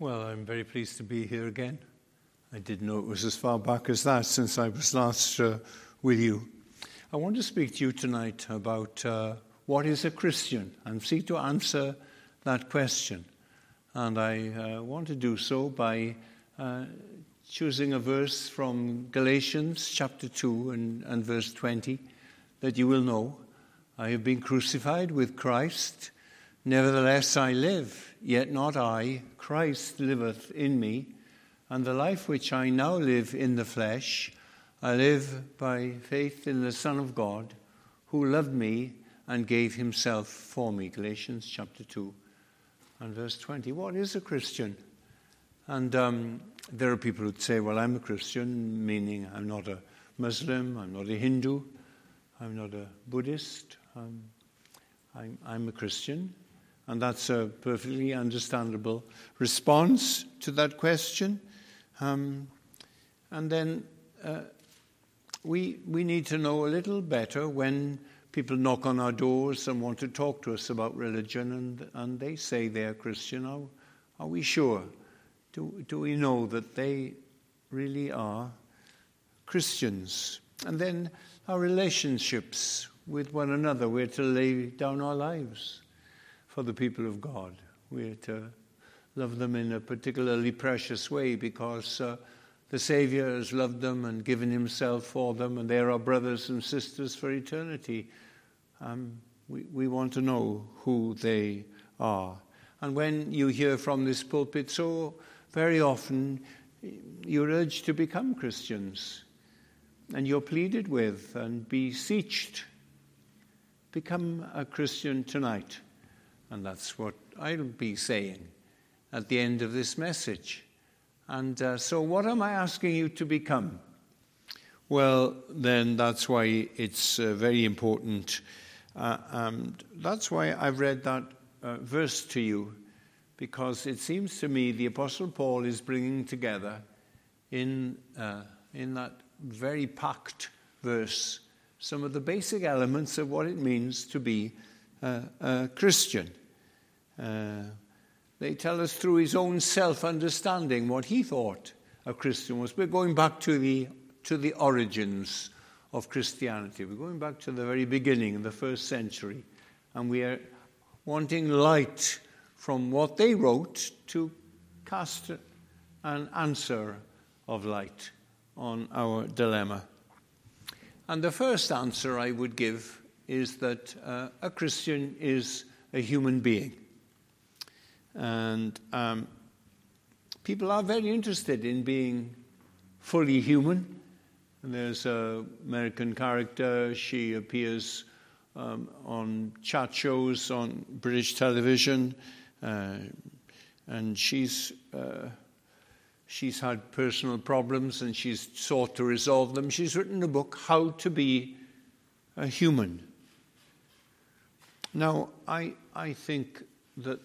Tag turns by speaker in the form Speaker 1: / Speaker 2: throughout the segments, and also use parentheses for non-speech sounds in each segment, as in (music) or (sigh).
Speaker 1: Well, I'm very pleased to be here again. I didn't know it was as far back as that since I was last uh, with you. I want to speak to you tonight about uh, what is a Christian and seek to answer that question. And I uh, want to do so by uh, choosing a verse from Galatians chapter 2 and, and verse 20 that you will know. I have been crucified with Christ. Nevertheless, I live, yet not I. Christ liveth in me. And the life which I now live in the flesh, I live by faith in the Son of God, who loved me and gave himself for me. Galatians chapter 2 and verse 20. What is a Christian? And um, there are people who say, well, I'm a Christian, meaning I'm not a Muslim, I'm not a Hindu, I'm not a Buddhist, I'm, I'm, I'm a Christian. And that's a perfectly understandable response to that question. Um, and then uh, we, we need to know a little better when people knock on our doors and want to talk to us about religion and, and they say they're Christian. Are, are we sure? Do, do we know that they really are Christians? And then our relationships with one another, we're to lay down our lives for the people of God. We're to love them in a particularly precious way because uh, the Savior has loved them and given Himself for them, and they're our brothers and sisters for eternity. Um, we, we want to know who they are. And when you hear from this pulpit, so very often you're urged to become Christians and you're pleaded with and beseeched. Become a Christian tonight. And that's what I'll be saying at the end of this message. And uh, so, what am I asking you to become? Well, then that's why it's uh, very important. Uh, and that's why I've read that uh, verse to you, because it seems to me the Apostle Paul is bringing together in, uh, in that very packed verse some of the basic elements of what it means to be a Christian. Uh, they tell us through his own self understanding what he thought a Christian was. We're going back to the, to the origins of Christianity. We're going back to the very beginning, in the first century. And we are wanting light from what they wrote to cast an answer of light on our dilemma. And the first answer I would give is that uh, a Christian is a human being. And um, people are very interested in being fully human. And there's an American character, she appears um, on chat shows on British television, uh, and she's. Uh, she's had personal problems and she's sought to resolve them. She's written a book, How to Be a Human. Now, I, I think that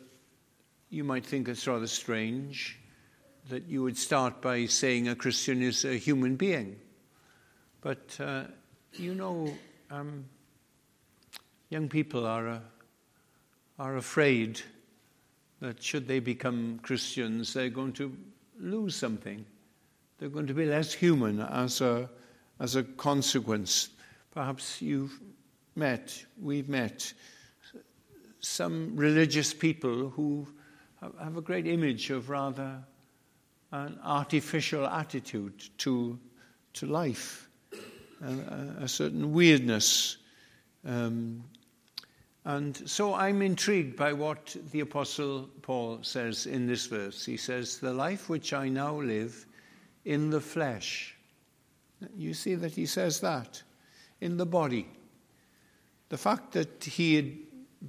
Speaker 1: you might think it's rather strange that you would start by saying a Christian is a human being. But, uh, you know, um, young people are, uh, are afraid that should they become Christians, they're going to lose something. They're going to be less human as a, as a consequence. Perhaps you've met, we've met some religious people who have a great image of rather an artificial attitude to, to life, a, a certain weirdness. Um, and so I'm intrigued by what the Apostle Paul says in this verse. He says, The life which I now live in the flesh. You see that he says that in the body. The fact that he had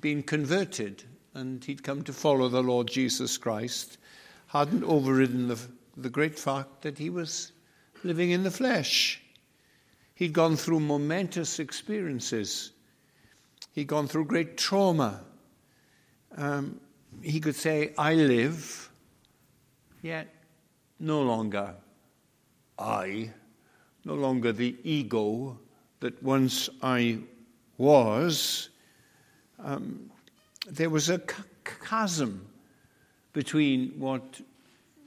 Speaker 1: been converted and he'd come to follow the Lord Jesus Christ, hadn't overridden the, the great fact that he was living in the flesh. He'd gone through momentous experiences. He'd gone through great trauma. Um, he could say, I live, yet no longer I, no longer the ego that once I was. Um, there was a chasm between what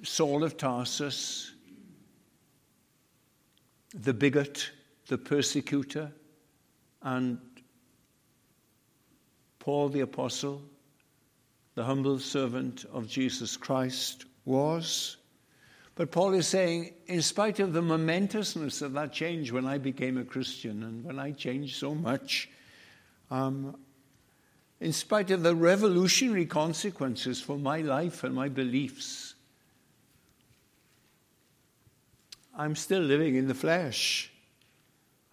Speaker 1: Saul of Tarsus, the bigot, the persecutor, and Paul the Apostle, the humble servant of Jesus Christ, was. But Paul is saying, in spite of the momentousness of that change when I became a Christian and when I changed so much, um, in spite of the revolutionary consequences for my life and my beliefs, I'm still living in the flesh.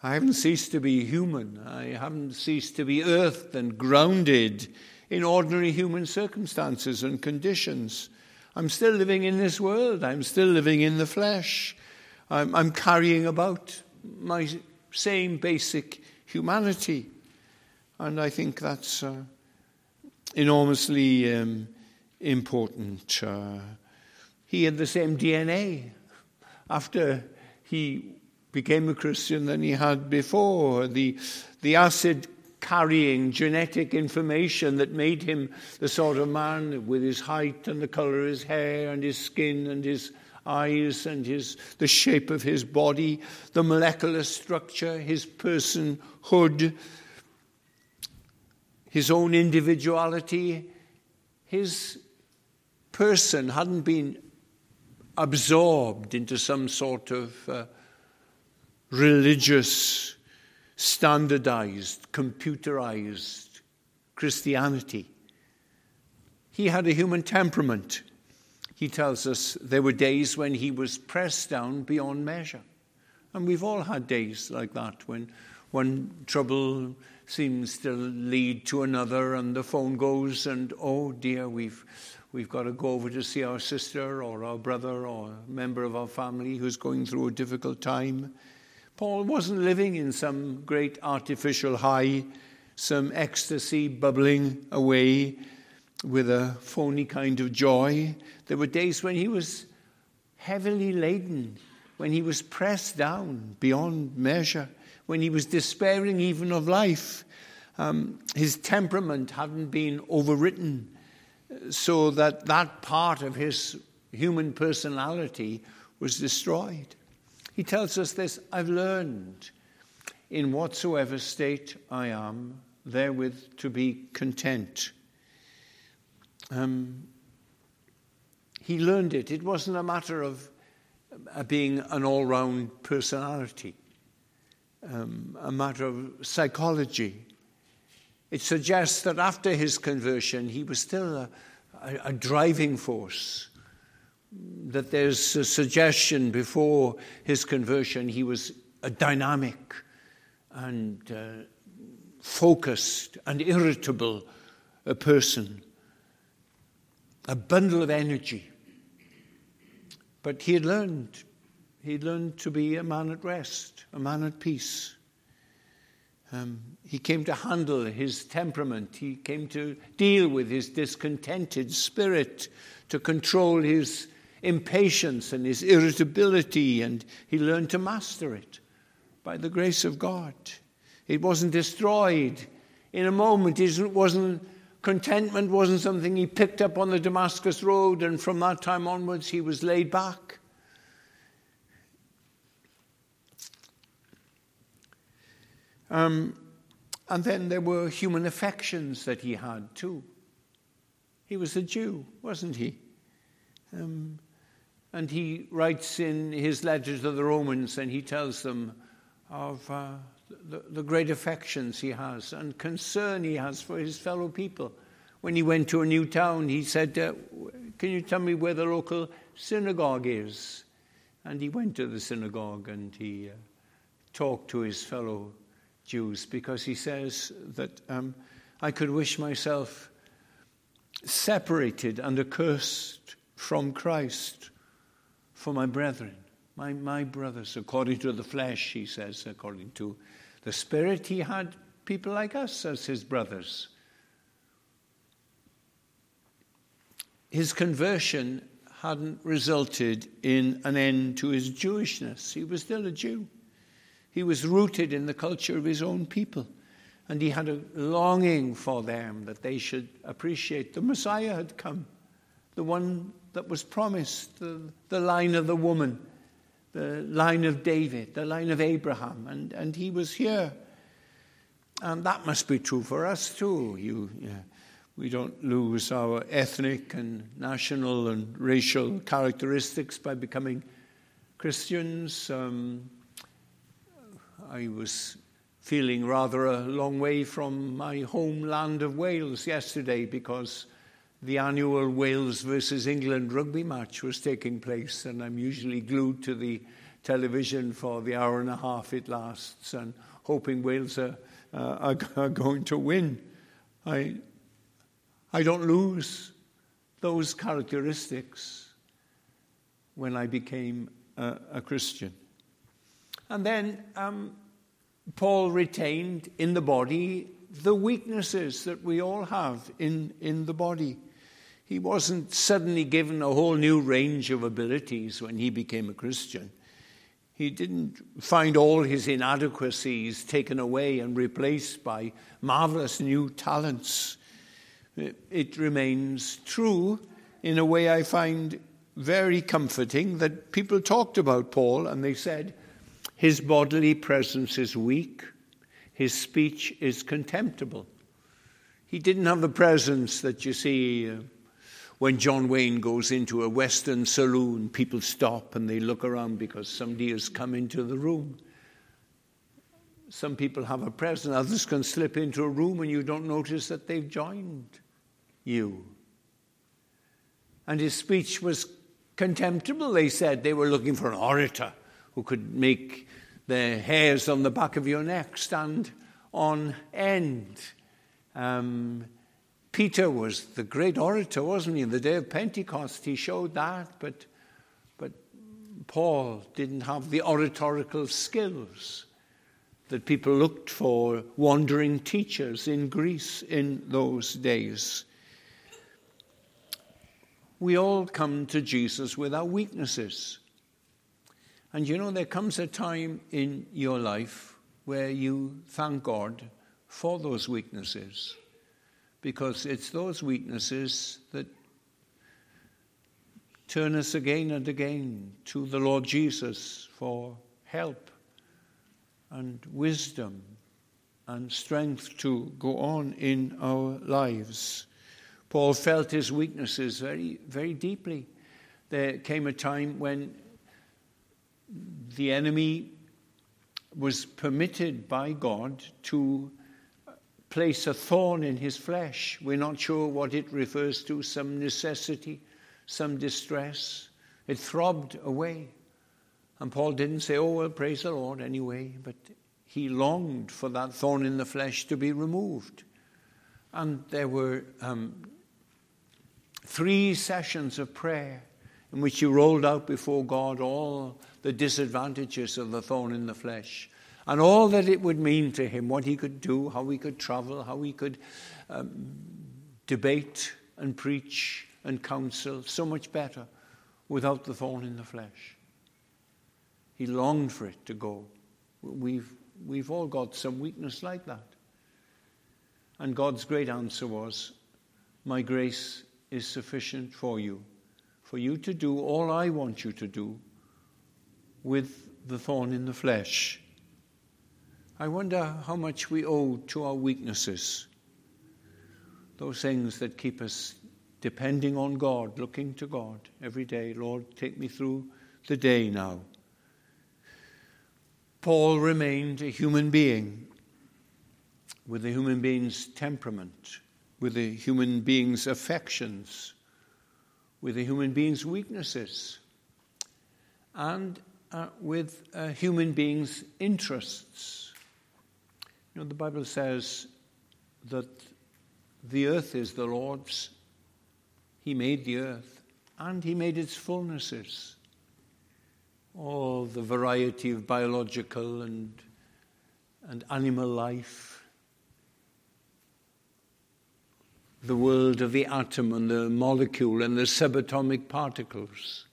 Speaker 1: I haven't ceased to be human. I haven't ceased to be earthed and grounded in ordinary human circumstances and conditions. I'm still living in this world. I'm still living in the flesh. I'm, I'm carrying about my same basic humanity. And I think that's uh, enormously um, important. Uh, he had the same DNA after he became a Christian than he had before. The, the acid carrying genetic information that made him the sort of man with his height and the color of his hair and his skin and his eyes and his, the shape of his body, the molecular structure, his personhood, his own individuality. His person hadn't been absorbed into some sort of uh, religious, standardized, computerized Christianity. He had a human temperament. He tells us there were days when he was pressed down beyond measure. And we've all had days like that when one trouble seems to lead to another and the phone goes and oh dear we've we've got to go over to see our sister or our brother or a member of our family who's going through a difficult time Paul wasn't living in some great artificial high, some ecstasy bubbling away with a phony kind of joy. There were days when he was heavily laden, when he was pressed down beyond measure, when he was despairing even of life. Um, his temperament hadn't been overwritten, so that that part of his human personality was destroyed. He tells us this I've learned in whatsoever state I am, therewith to be content. Um, he learned it. It wasn't a matter of uh, being an all round personality, um, a matter of psychology. It suggests that after his conversion, he was still a, a, a driving force that there's a suggestion before his conversion he was a dynamic and uh, focused and irritable a person, a bundle of energy. But he had learned, he learned to be a man at rest, a man at peace. Um, he came to handle his temperament. He came to deal with his discontented spirit, to control his impatience and his irritability, and he learned to master it by the grace of God. It wasn't destroyed in a moment. It wasn't contentment wasn't something he picked up on the Damascus road, and from that time onwards he was laid back. Um, and then there were human affections that he had too. He was a Jew, wasn't he? Um, and he writes in his letter to the Romans and he tells them of uh, the, the great affections he has and concern he has for his fellow people. When he went to a new town, he said, uh, Can you tell me where the local synagogue is? And he went to the synagogue and he uh, talked to his fellow Jews because he says that um, I could wish myself separated and accursed from Christ for my brethren, my, my brothers, according to the flesh, he says, according to the spirit, he had people like us as his brothers. His conversion hadn't resulted in an end to his Jewishness. He was still a Jew. He was rooted in the culture of his own people. And he had a longing for them that they should appreciate the Messiah had come, the one that was promised the, the line of the woman, the line of David, the line of Abraham, and, and he was here. And that must be true for us too. You, yeah, we don't lose our ethnic and national and racial characteristics by becoming Christians. Um, I was feeling rather a long way from my homeland of Wales yesterday because the annual Wales versus England rugby match was taking place, and I'm usually glued to the television for the hour and a half it lasts and hoping Wales are, uh, are going to win. I, I don't lose those characteristics when I became a, a Christian. And then um, Paul retained in the body the weaknesses that we all have in, in the body. He wasn't suddenly given a whole new range of abilities when he became a Christian. He didn't find all his inadequacies taken away and replaced by marvelous new talents. It remains true in a way I find very comforting that people talked about Paul and they said, his bodily presence is weak, his speech is contemptible. He didn't have the presence that you see uh, when John Wayne goes into a Western saloon, people stop and they look around because somebody has come into the room. Some people have a presence, others can slip into a room and you don't notice that they've joined you. And his speech was contemptible, they said. They were looking for an orator who could make the hairs on the back of your neck stand on end. Um, Peter was the great orator, wasn't he? In the day of Pentecost, he showed that, but, but Paul didn't have the oratorical skills that people looked for wandering teachers in Greece in those days. We all come to Jesus with our weaknesses. And you know, there comes a time in your life where you thank God for those weaknesses because it's those weaknesses that turn us again and again to the Lord Jesus for help and wisdom and strength to go on in our lives. Paul felt his weaknesses very, very deeply. There came a time when the enemy was permitted by God to place a thorn in his flesh. We're not sure what it refers to some necessity, some distress. It throbbed away. And Paul didn't say, Oh, well, praise the Lord anyway, but he longed for that thorn in the flesh to be removed. And there were um, three sessions of prayer in which he rolled out before God all the disadvantages of the thorn in the flesh and all that it would mean to him, what he could do, how he could travel, how he could um, debate and preach and counsel so much better without the thorn in the flesh. He longed for it to go. We've, we've all got some weakness like that. And God's great answer was, My grace is sufficient for you, for you to do all I want you to do with the thorn in the flesh. I wonder how much we owe to our weaknesses, those things that keep us depending on God, looking to God every day. Lord, take me through the day now. Paul remained a human being with a human being's temperament, with a human being's affections, with a human being's weaknesses, and uh, with a human being's interests. You know, the Bible says that the earth is the Lord's. He made the earth and He made its fullnesses. All the variety of biological and, and animal life. The world of the atom and the molecule and the subatomic particles.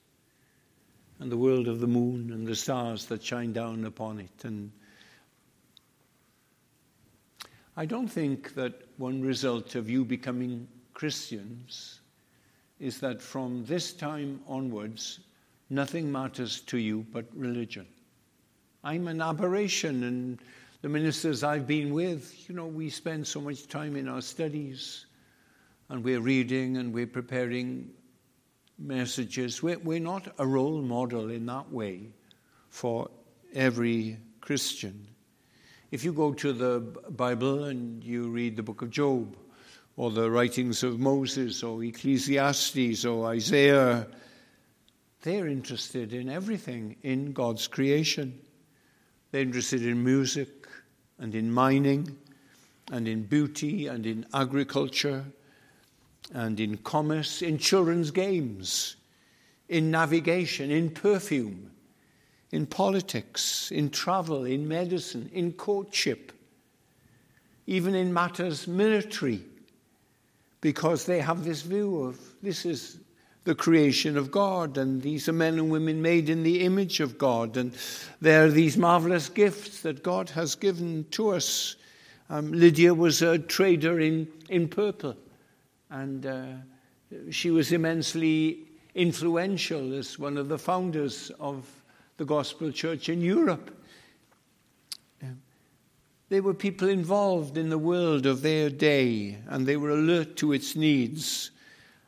Speaker 1: And the world of the moon and the stars that shine down upon it. And I don't think that one result of you becoming Christians is that from this time onwards, nothing matters to you but religion. I'm an aberration, and the ministers I've been with, you know, we spend so much time in our studies, and we're reading and we're preparing messages. We're, we're not a role model in that way for every Christian. If you go to the Bible and you read the book of Job, or the writings of Moses, or Ecclesiastes, or Isaiah, they're interested in everything in God's creation. They're interested in music and in mining and in beauty and in agriculture and in commerce, in children's games, in navigation, in perfume, in politics, in travel, in medicine, in courtship, even in matters military, because they have this view of this is the creation of God, and these are men and women made in the image of God, and there are these marvelous gifts that God has given to us. Um, Lydia was a trader in, in purple, and uh, she was immensely influential as one of the founders of the gospel church in Europe. They were people involved in the world of their day and they were alert to its needs.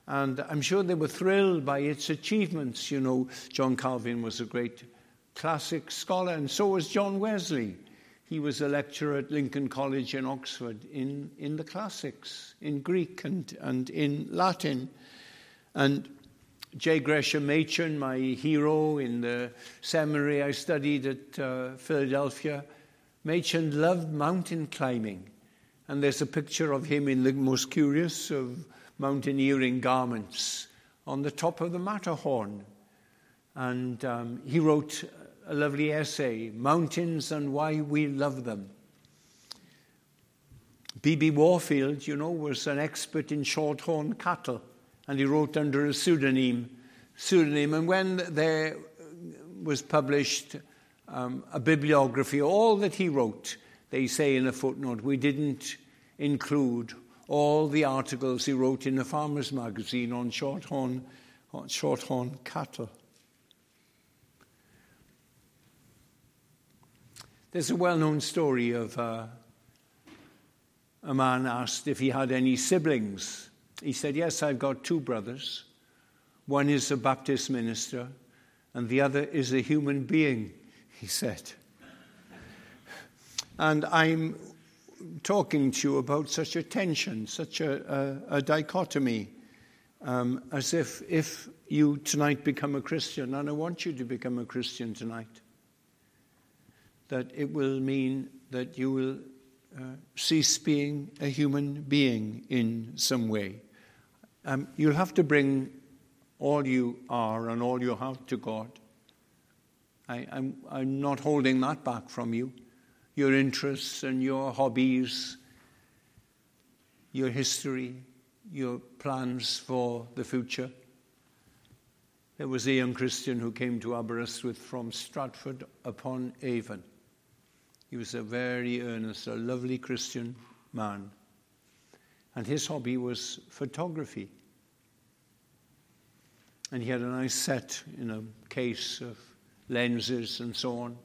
Speaker 1: And I'm sure they were thrilled by its achievements. You know, John Calvin was a great classic scholar, and so was John Wesley. He was a lecturer at Lincoln College in Oxford in, in the classics, in Greek and, and in Latin. And J. Gresham Machen, my hero in the seminary I studied at uh, Philadelphia, Machen loved mountain climbing. And there's a picture of him in the most curious of mountaineering garments on the top of the Matterhorn. And um, he wrote a lovely essay, Mountains and Why We Love Them. B.B. Warfield, you know, was an expert in shorthorn cattle and he wrote under a pseudonym. pseudonym. And when there was published um, a bibliography, all that he wrote, they say in a footnote, we didn't include all the articles he wrote in the Farmer's Magazine on shorthorn, on shorthorn cattle. There's a well known story of uh, a man asked if he had any siblings. He said, Yes, I've got two brothers. One is a Baptist minister, and the other is a human being, (laughs) he said. And I'm talking to you about such a tension, such a, a, a dichotomy, um, as if, if you tonight become a Christian, and I want you to become a Christian tonight, that it will mean that you will uh, cease being a human being in some way. Um, you'll have to bring all you are and all you have to God. I, I'm, I'm not holding that back from you. Your interests and your hobbies, your history, your plans for the future. There was a young Christian who came to Aberystwyth from Stratford upon Avon. He was a very earnest, a lovely Christian man. And his hobby was photography. And he had a nice set in a case of lenses and so on.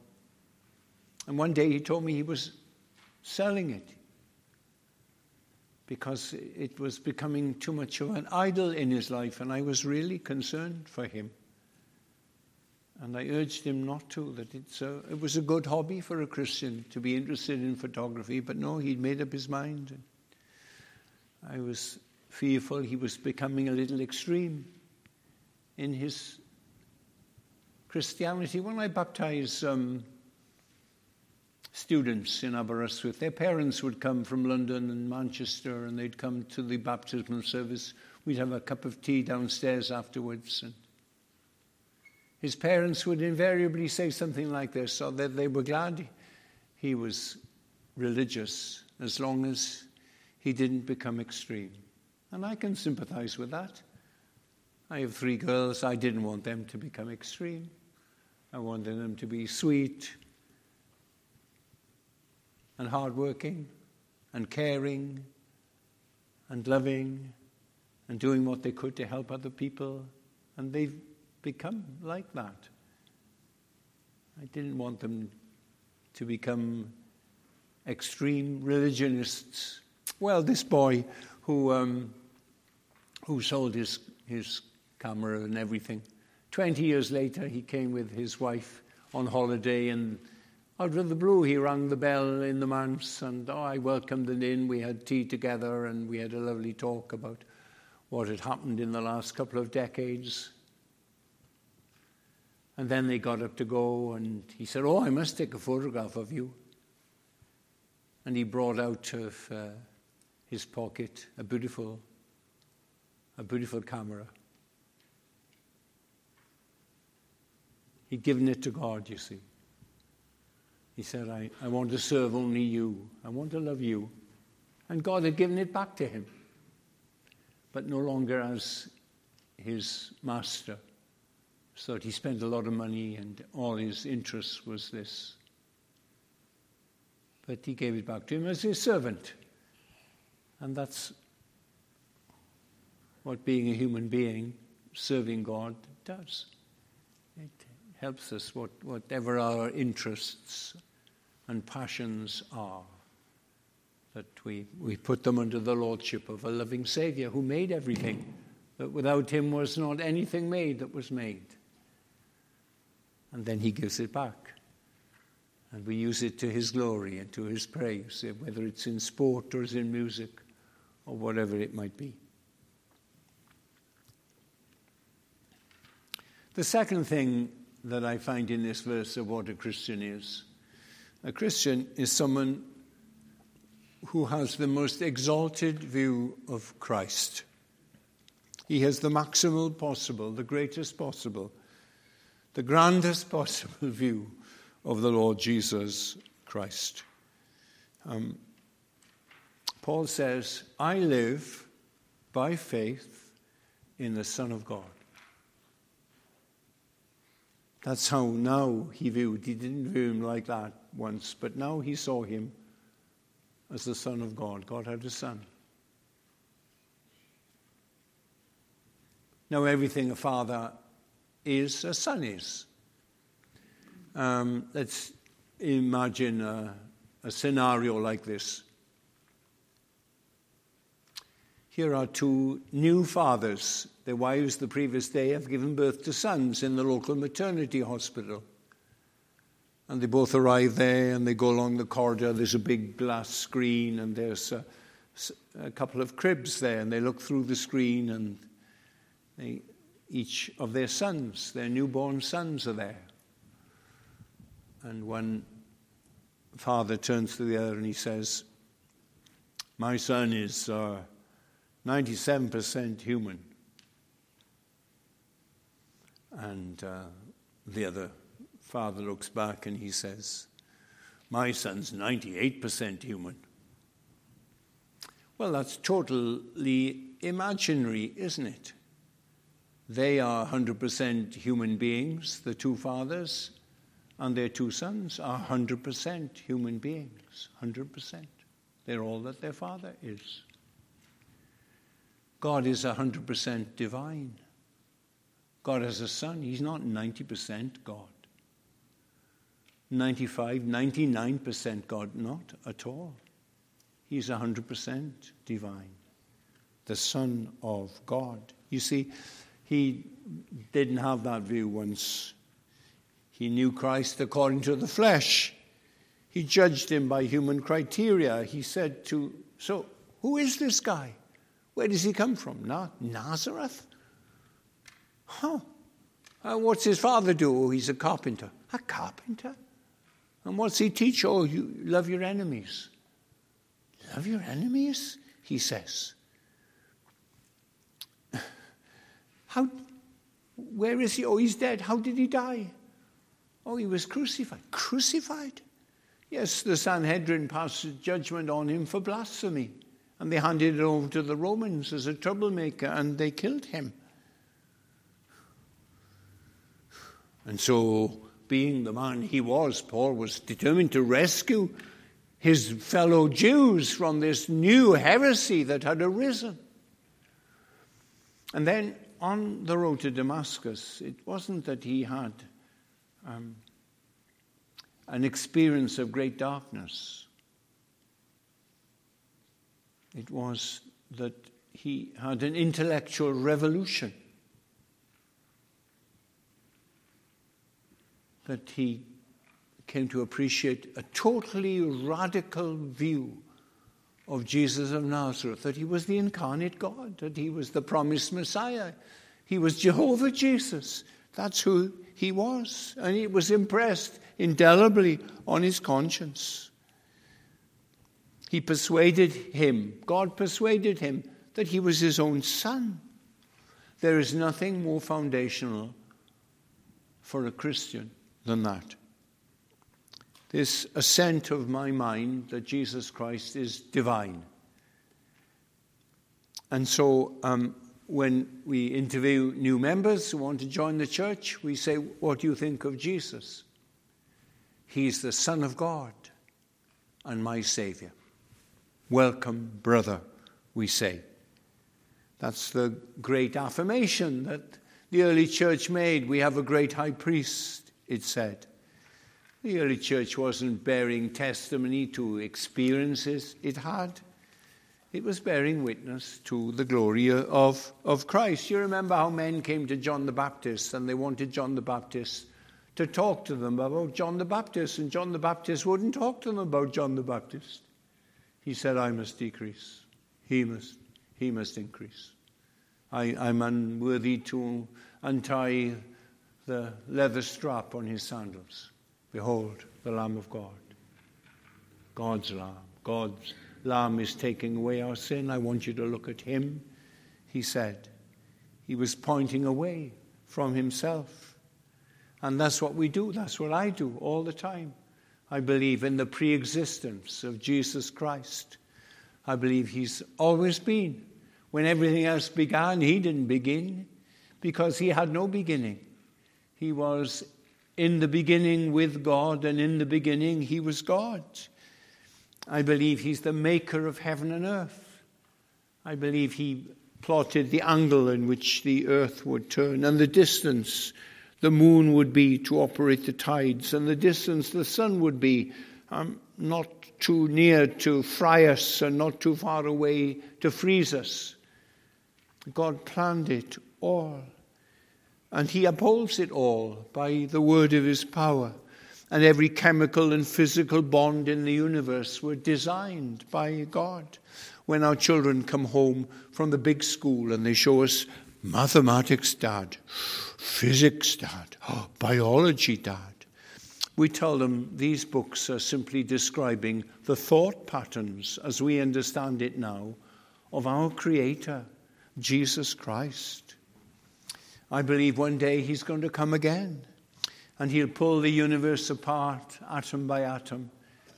Speaker 1: And one day he told me he was selling it because it was becoming too much of an idol in his life, and I was really concerned for him. And I urged him not to, that it's a, it was a good hobby for a Christian to be interested in photography, but no, he'd made up his mind. I was fearful he was becoming a little extreme in his Christianity. When I baptize um, students in Aberystwyth, their parents would come from London and Manchester and they'd come to the baptismal service. We'd have a cup of tea downstairs afterwards. And his parents would invariably say something like this, so that they were glad he was religious as long as he didn't become extreme. And I can sympathize with that. I have three girls. I didn't want them to become extreme. I wanted them to be sweet and hardworking and caring and loving and doing what they could to help other people, and they've become like that. I didn't want them to become extreme religionists. Well, this boy who, um, who sold his, his camera and everything, 20 years later, he came with his wife on holiday, and out of the blue, he rang the bell in the manse, and oh, I welcomed them in. We had tea together, and we had a lovely talk about what had happened in the last couple of decades. And then they got up to go, and he said, Oh, I must take a photograph of you. And he brought out of uh, his pocket a beautiful, a beautiful camera. He'd given it to God, you see. He said, I, I want to serve only you. I want to love you. And God had given it back to him, but no longer as his master. So he spent a lot of money, and all his interest was this. But he gave it back to him as his servant. And that's what being a human being, serving God, does. It helps us, what, whatever our interests and passions are, that we, we put them under the lordship of a loving Savior who made everything, that without him was not anything made that was made. And then he gives it back. And we use it to his glory and to his praise, eh, whether it's in sport or it's in music or whatever it might be. The second thing that I find in this verse of what a Christian is a Christian is someone who has the most exalted view of Christ. He has the maximal possible, the greatest possible, the grandest possible (laughs) view of the Lord Jesus Christ. Um, Paul says, I live by faith in the Son of God. That's how now he viewed. He didn't view him like that once, but now he saw him as the Son of God. God had a son. Now, everything a father is, a son is. Um, let's imagine a, a scenario like this. Here are two new fathers. Their wives the previous day have given birth to sons in the local maternity hospital. And they both arrive there and they go along the corridor. There's a big glass screen and there's a, a couple of cribs there. And they look through the screen and they, each of their sons, their newborn sons, are there. And one father turns to the other and he says, My son is. Uh, 97% human. And uh, the other father looks back and he says, My son's 98% human. Well, that's totally imaginary, isn't it? They are 100% human beings, the two fathers, and their two sons are 100% human beings, 100%. They're all that their father is. God is 100% divine. God has a son. He's not 90% God. 95, 99% God, not at all. He's 100% divine. The Son of God. You see, he didn't have that view once. He knew Christ according to the flesh. He judged him by human criteria. He said to, So, who is this guy? Where does he come from? Not Nazareth? Huh. Uh, what's his father do? Oh, he's a carpenter. A carpenter? And what's he teach? Oh, you love your enemies. Love your enemies? He says. How, where is he? Oh, he's dead. How did he die? Oh, he was crucified. Crucified? Yes, the Sanhedrin passed judgment on him for blasphemy and they handed it over to the Romans as a troublemaker and they killed him. And so, being the man he was, Paul was determined to rescue his fellow Jews from this new heresy that had arisen. And then on the road to Damascus, it wasn't that he had um, an experience of great darkness. It was that he had an intellectual revolution. That he came to appreciate a totally radical view of Jesus of Nazareth, that he was the incarnate God, that he was the promised Messiah, he was Jehovah Jesus. That's who he was. And it was impressed indelibly on his conscience. He persuaded him, God persuaded him, that he was his own son. There is nothing more foundational for a Christian than that this assent of my mind that Jesus Christ is divine. And so um, when we interview new members who want to join the church, we say, What do you think of Jesus? He's the Son of God and my Savior. Welcome, brother, we say. That's the great affirmation that the early church made. We have a great high priest, it said. The early church wasn't bearing testimony to experiences it had. It was bearing witness to the glory of, of Christ. You remember how men came to John the Baptist and they wanted John the Baptist to talk to them about John the Baptist, and John the Baptist wouldn't talk to them about John the Baptist. He said, I must decrease, he must, he must increase. I, I'm unworthy to untie the leather strap on his sandals. Behold, the Lamb of God. God's Lamb. God's Lamb is taking away our sin. I want you to look at him, he said. He was pointing away from himself. And that's what we do. That's what I do all the time. I believe in the pre existence of Jesus Christ. I believe he's always been. When everything else began, he didn't begin because he had no beginning. He was in the beginning with God, and in the beginning he was God. I believe he's the maker of heaven and earth. I believe he plotted the angle in which the earth would turn and the distance the moon would be to operate the tides and the distance the sun would be, um, not too near to fry us and not too far away to freeze us. God planned it all. And he upholds it all by the word of his power. And every chemical and physical bond in the universe were designed by God. When our children come home from the big school and they show us mathematics, Dad, physics, Dad, oh, biology, Dad, we tell them these books are simply describing the thought patterns, as we understand it now, of our Creator, Jesus Christ. I believe one day he's going to come again and he'll pull the universe apart atom by atom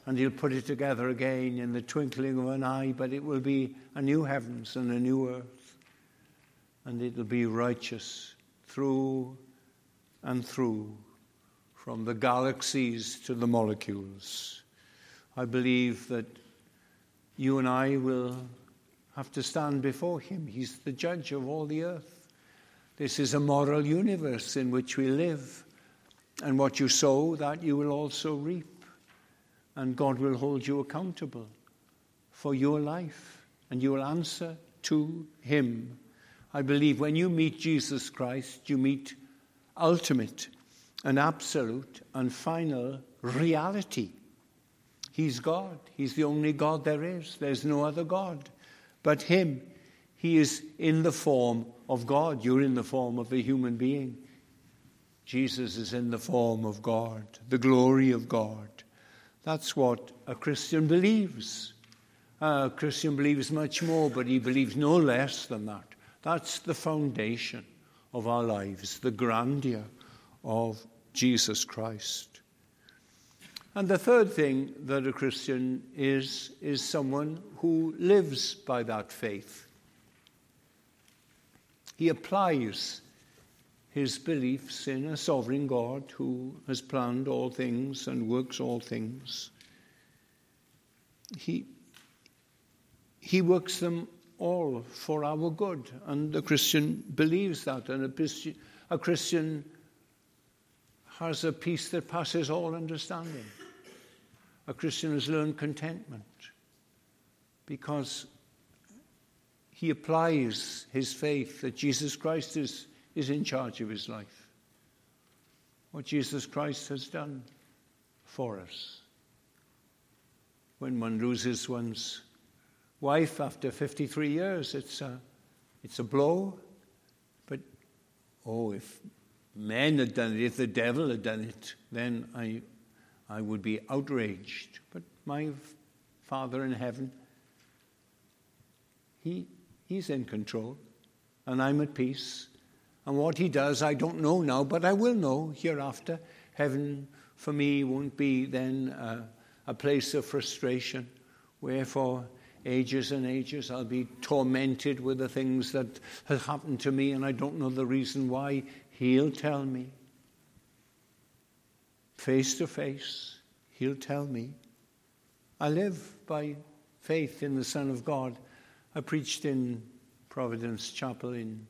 Speaker 1: and he'll put it together again in the twinkling of an eye, but it will be a new heavens and a new earth. And it'll be righteous through and through, from the galaxies to the molecules. I believe that you and I will have to stand before him. He's the judge of all the earth. This is a moral universe in which we live. And what you sow, that you will also reap. And God will hold you accountable for your life. And you will answer to Him. I believe when you meet Jesus Christ, you meet ultimate and absolute and final reality. He's God. He's the only God there is. There's no other God but Him. He is in the form of God. You're in the form of a human being. Jesus is in the form of God, the glory of God. That's what a Christian believes. A Christian believes much more, but he believes no less than that. That's the foundation of our lives, the grandeur of Jesus Christ. And the third thing that a Christian is, is someone who lives by that faith. He applies his beliefs in a sovereign God who has planned all things and works all things. He, he works them all for our good. And the Christian believes that, and a a Christian has a peace that passes all understanding. A Christian has learned contentment because he applies his faith that Jesus Christ is, is in charge of his life. What Jesus Christ has done for us. When one loses one's wife after 53 years, it's a, it's a blow. But, oh, if men had done it, if the devil had done it, then I, I would be outraged. But my Father in heaven, he, He's in control, and I'm at peace. And what He does, I don't know now, but I will know hereafter. Heaven for me won't be then uh, a place of frustration, wherefore ages and ages I'll be tormented with the things that have happened to me, and I don't know the reason why. He'll tell me. Face to face, He'll tell me. I live by faith in the Son of God. I preached in Providence Chapel in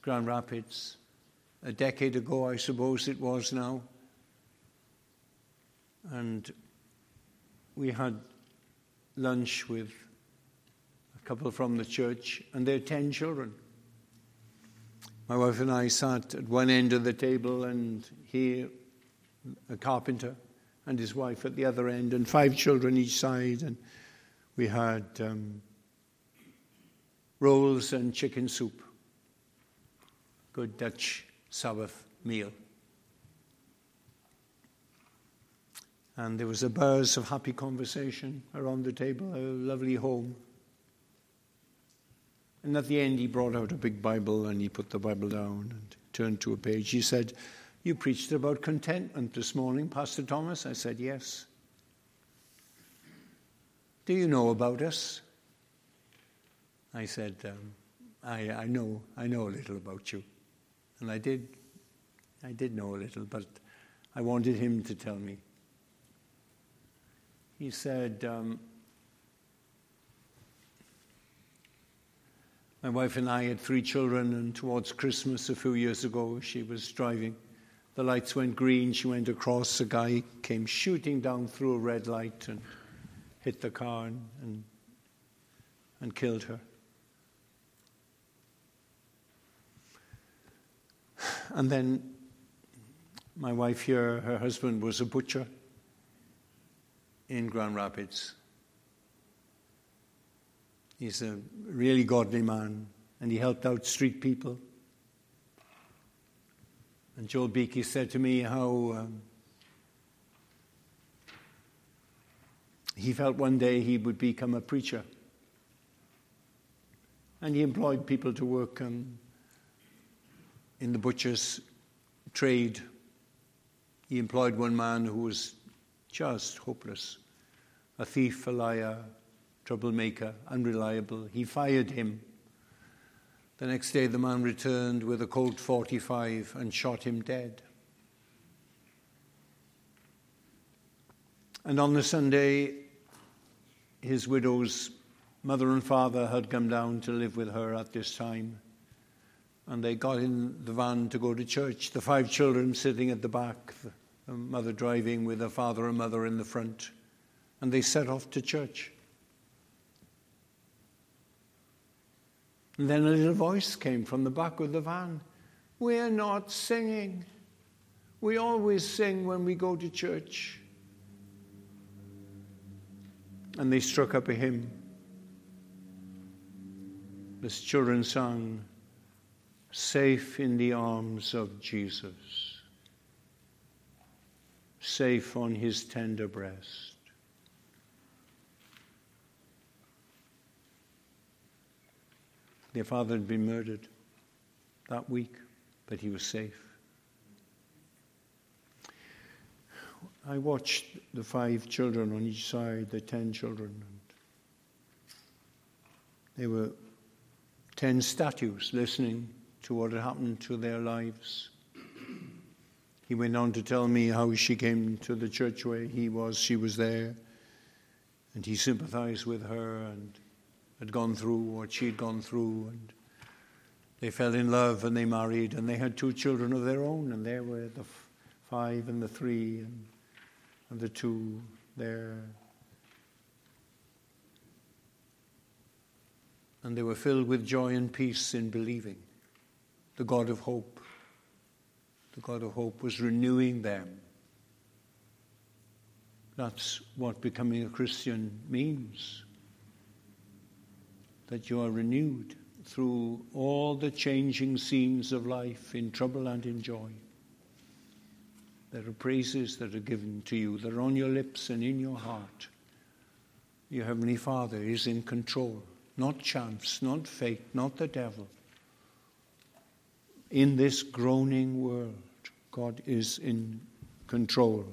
Speaker 1: Grand Rapids a decade ago, I suppose it was now. And we had lunch with a couple from the church and their 10 children. My wife and I sat at one end of the table, and he, a carpenter, and his wife at the other end, and five children each side. And we had um, rolls and chicken soup. Good Dutch Sabbath meal. And there was a buzz of happy conversation around the table, a lovely home. And at the end, he brought out a big Bible and he put the Bible down and turned to a page. He said, You preached about contentment this morning, Pastor Thomas? I said, Yes. Do you know about us? I said, um, I, I know, I know a little about you. And I did, I did know a little, but I wanted him to tell me. He said, um, My wife and I had three children, and towards Christmas a few years ago, she was driving. The lights went green. She went across. A guy came shooting down through a red light and hit the car and, and, killed her. And then my wife here, her husband was a butcher in Grand Rapids. He's a really godly man, and he helped out street people. And Joel Beeke said to me how um, he felt one day he would become a preacher. And he employed people to work um, in the butcher's trade. He employed one man who was just hopeless a thief, a liar, troublemaker, unreliable. He fired him. The next day, the man returned with a Colt 45 and shot him dead. And on the Sunday, his widow's mother and father had come down to live with her at this time. And they got in the van to go to church. The five children sitting at the back, the mother driving with the father and mother in the front and they set off to church. And then a little voice came from the back of the van We're not singing. We always sing when we go to church. And they struck up a hymn. This children sang, Safe in the arms of Jesus, safe on his tender breast. Their father had been murdered that week, but he was safe. I watched the five children on each side, the ten children. And they were ten statues listening to what had happened to their lives. He went on to tell me how she came to the church where he was, she was there, and he sympathized with her and had gone through what she'd gone through, and they fell in love and they married, and they had two children of their own, and there were the five and the three and the two there. And they were filled with joy and peace in believing. The God of hope, the God of hope was renewing them. That's what becoming a Christian means. That you are renewed through all the changing scenes of life in trouble and in joy. There are praises that are given to you, that are on your lips and in your heart. Your Heavenly Father is in control, not chance, not fate, not the devil. In this groaning world, God is in control.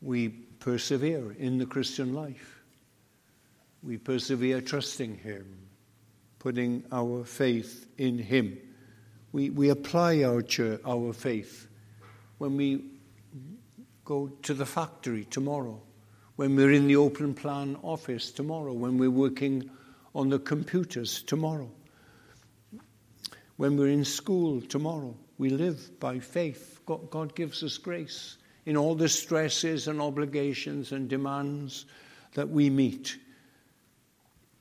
Speaker 1: We persevere in the Christian life. We persevere trusting Him, putting our faith in Him. We, we apply our, church, our faith when we go to the factory tomorrow, when we're in the open plan office tomorrow, when we're working on the computers tomorrow, when we're in school tomorrow. We live by faith. God, God gives us grace in all the stresses and obligations and demands that we meet.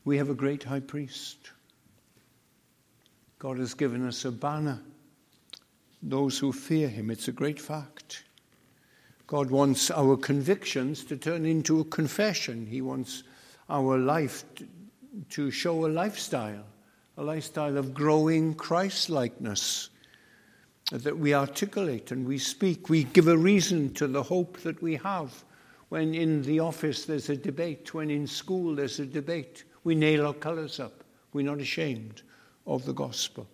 Speaker 1: We have a great high priest. God has given us a banner. Those who fear him, it's a great fact. God wants our convictions to turn into a confession. He wants our life to show a lifestyle, a lifestyle of growing Christ likeness that we articulate and we speak. We give a reason to the hope that we have. When in the office there's a debate, when in school there's a debate, we nail our colours up. We're not ashamed of the gospel.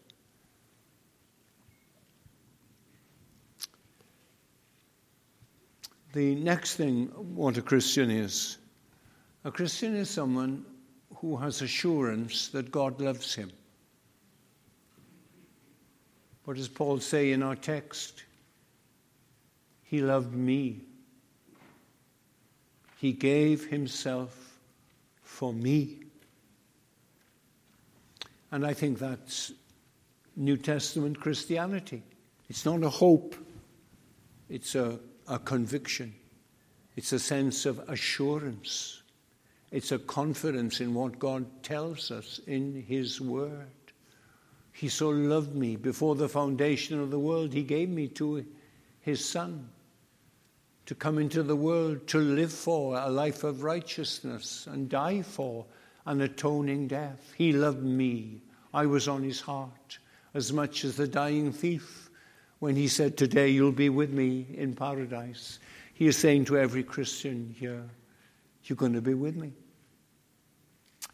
Speaker 1: The next thing, what a Christian is a Christian is someone who has assurance that God loves him. What does Paul say in our text? He loved me. He gave himself for me. And I think that's New Testament Christianity. It's not a hope, it's a, a conviction, it's a sense of assurance, it's a confidence in what God tells us in His Word. He so loved me before the foundation of the world. He gave me to His Son to come into the world, to live for a life of righteousness and die for an atoning death. He loved me. I was on His heart as much as the dying thief when He said, Today you'll be with me in paradise. He is saying to every Christian here, You're going to be with me.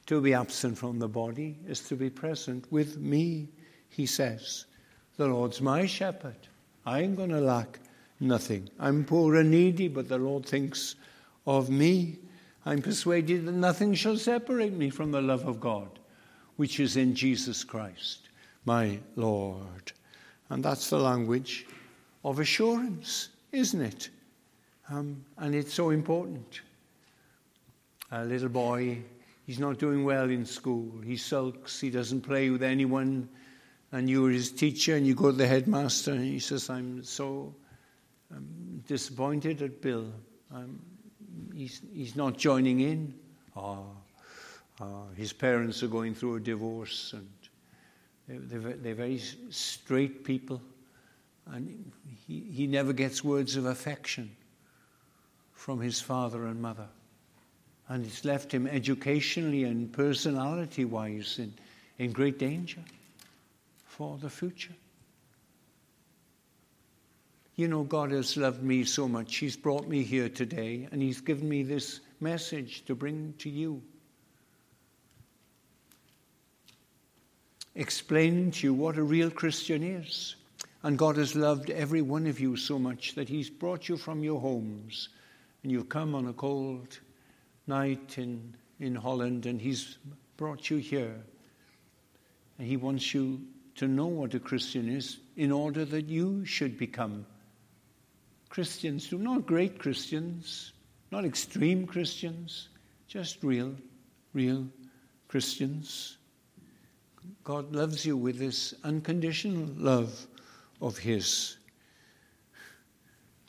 Speaker 1: To be absent from the body is to be present with me, he says. The Lord's my shepherd. I am going to lack nothing. I'm poor and needy, but the Lord thinks of me. I'm persuaded that nothing shall separate me from the love of God, which is in Jesus Christ, my Lord. And that's the language of assurance, isn't it? Um, and it's so important. A little boy He's not doing well in school. He sulks. He doesn't play with anyone. And you're his teacher, and you go to the headmaster, and he says, I'm so um, disappointed at Bill. Um, he's, he's not joining in. Oh, oh, his parents are going through a divorce, and they're, they're very straight people. And he, he never gets words of affection from his father and mother. And it's left him educationally and personality wise in, in great danger for the future. You know, God has loved me so much. He's brought me here today and He's given me this message to bring to you. Explaining to you what a real Christian is. And God has loved every one of you so much that He's brought you from your homes and you've come on a cold night in, in Holland, and He's brought you here. And He wants you to know what a Christian is in order that you should become Christians, not great Christians, not extreme Christians, just real, real Christians. God loves you with this unconditional love of His.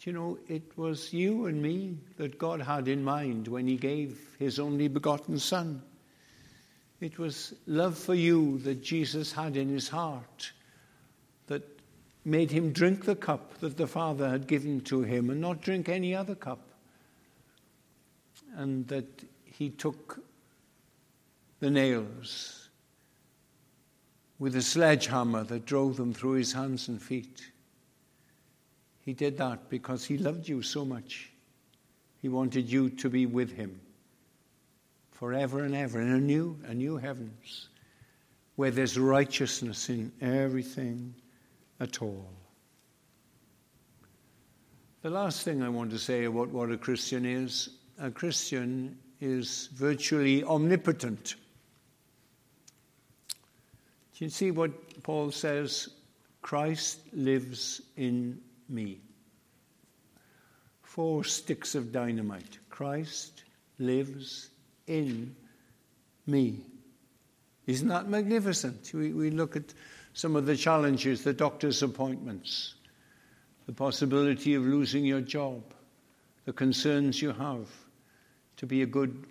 Speaker 1: Do you know, it was you and me that God had in mind when He gave His only begotten Son. It was love for you that Jesus had in His heart made Him drink the cup that the Father had given to Him and not drink any other cup. And that He took the nails with a sledgehammer that drove them through his hands and feet. He did that because he loved you so much. He wanted you to be with him forever and ever in a new, a new heavens where there's righteousness in everything at all. The last thing I want to say about what a Christian is a Christian is virtually omnipotent. Do you see what Paul says? Christ lives in me. Four sticks of dynamite. Christ lives in me. Isn't that magnificent? We, we look at some of the challenges, the doctor's appointments, the possibility of losing your job, the concerns you have to be a good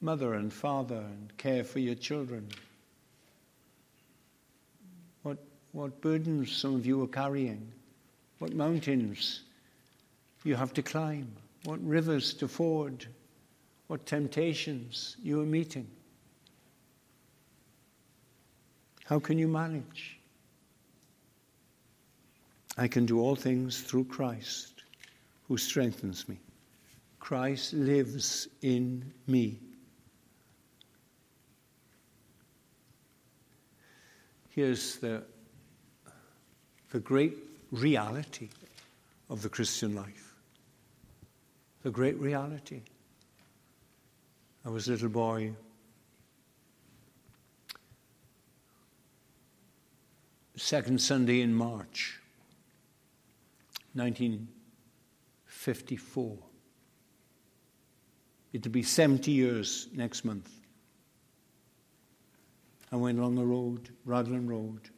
Speaker 1: mother and father and care for your children. What what burdens some of you are carrying, what mountains you have to climb, what rivers to ford, what temptations you are meeting. How can you manage? I can do all things through Christ who strengthens me. Christ lives in me. Here's the the great reality of the Christian life. The great reality. I was a little boy. Second Sunday in March, 1954. It'll be 70 years next month. I went along the road, Raglan Road,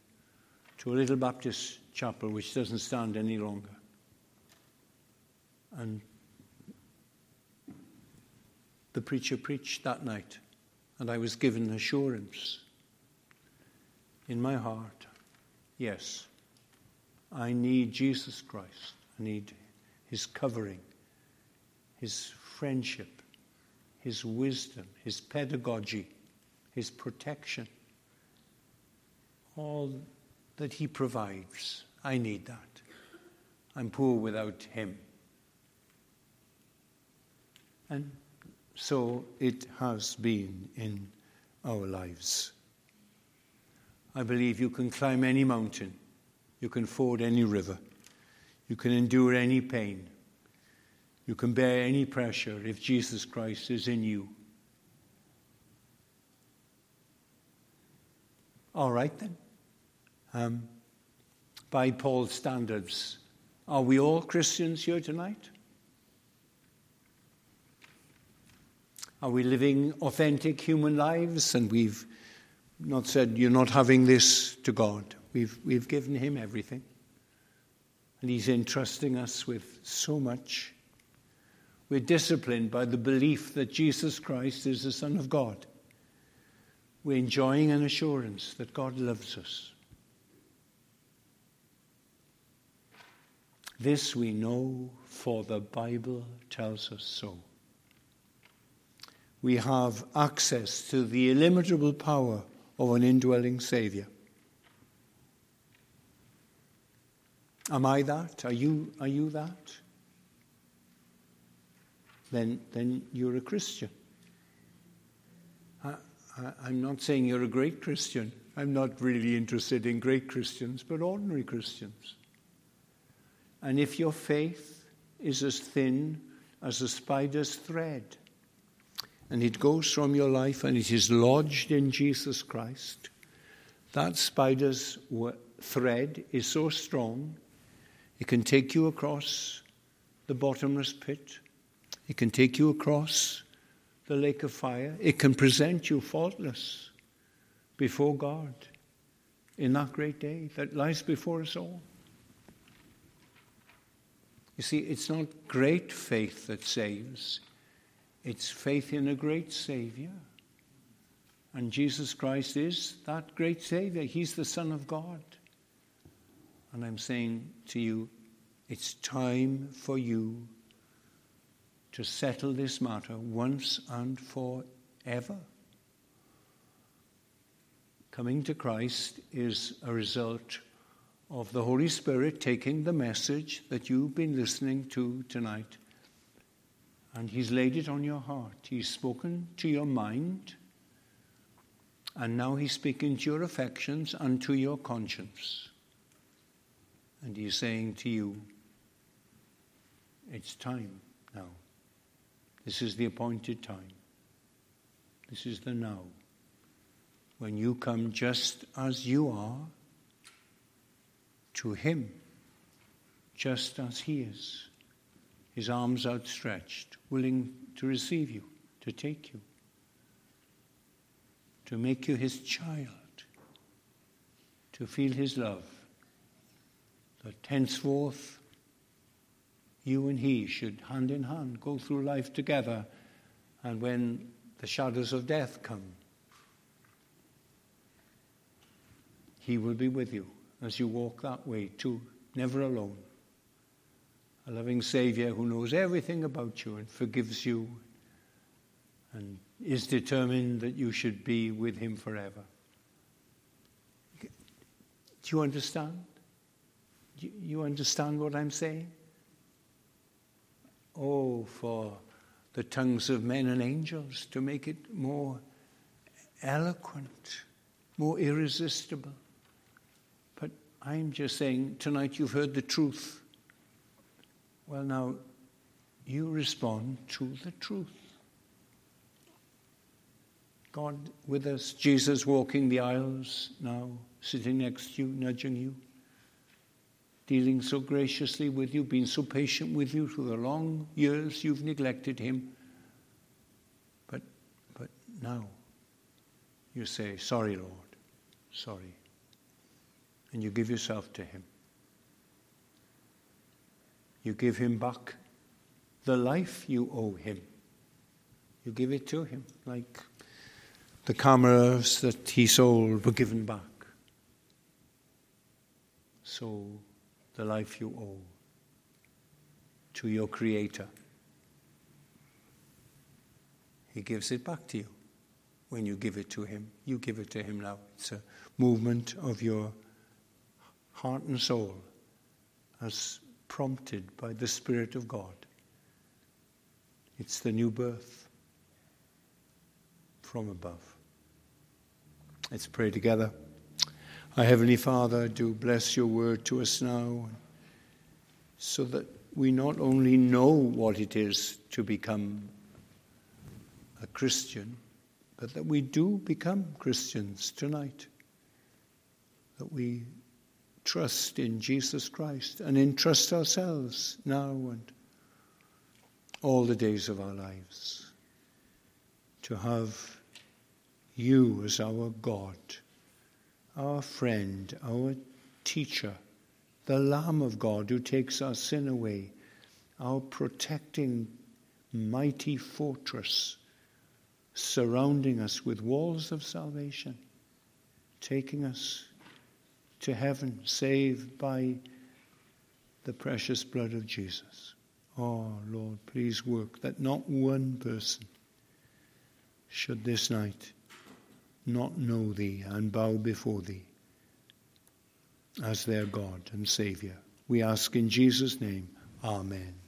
Speaker 1: to a little Baptist chapel which doesn't stand any longer. And the preacher preached that night, and I was given assurance in my heart yes, I need Jesus Christ. I need his covering, his friendship, his wisdom, his pedagogy, his protection. All that He provides. I need that. I'm poor without Him. And so it has been in our lives. I believe you can climb any mountain, you can ford any river, you can endure any pain, you can bear any pressure if Jesus Christ is in you. All right then um, by Paul's standards. Are we all Christians here tonight? Are we living authentic human lives? And we've not said, You're not having this to God. We've, we've given Him everything. And He's entrusting us with so much. We're disciplined by the belief that Jesus Christ is the Son of God. We're enjoying an assurance that God loves us. This we know, for the Bible tells us so. We have access to the illimitable power of an indwelling Saviour. Am I that? Are you, are you that? Then, then you're a Christian. I, I, I'm not saying you're a great Christian. I'm not really interested in great Christians, but ordinary Christians. And if your faith is as thin as a spider's thread, and it goes from your life and it is lodged in Jesus Christ, that spider's thread is so strong, it can take you across the bottomless pit. It can take you across the lake of fire. It can present you faultless before God in that great day that lies before us all. You see, it's not great faith that saves, it's faith in a great Savior. And Jesus Christ is that great Savior. He's the Son of God. And I'm saying to you, it's time for you to settle this matter once and forever. Coming to Christ is a result of the Holy Spirit taking the message that you've been listening to tonight and He's laid it on your heart. He's spoken to your mind and now He's speaking to your affections and to your conscience. And He's saying to you, It's time now. This is the appointed time. This is the now. When you come just as you are to Him, just as He is, His arms outstretched, willing to receive you, to take you, to make you His child, to feel His love, that henceforth you and He should hand in hand go through life together, and when the shadows of death come, He will be with you as you walk that way too, never alone. A loving Savior who knows everything about you and forgives you and is determined that you should be with Him forever. Do you understand? Do you understand what I'm saying? Oh, for the tongues of men and angels to make it more eloquent, more irresistible. But I'm just saying tonight you've heard the truth. Well, now you respond to the truth. God with us, Jesus walking the aisles now, sitting next to you, nudging you, dealing so graciously with you, being so patient with you through the long years you've neglected Him. But, but now you say, Sorry, Lord, sorry and you give yourself to Him. You give Him back the life you owe Him. You give it to Him, like the cameras that He sold were given back. So the life you owe to your Creator, He gives it back to you when you give it to Him. You give it to Him now. It's a movement of your heart and soul as prompted by the Spirit of God. It's the new birth from above. Let's pray together. Our Heavenly Father, do bless your word to us now so that we not only know what it is to become a Christian, but that we do become Christians tonight. That we trust in Jesus Christ and entrust ourselves now and all the days of our lives to have you as our God, our friend, our teacher, the Lamb of God who takes our sin away, our protecting mighty fortress surrounding us with walls of salvation, taking us to heaven, saved by the precious blood of Jesus. Oh, Lord, please work that not one person should this night not know Thee and bow before Thee as their God and Saviour. We ask in Jesus' name, Amen.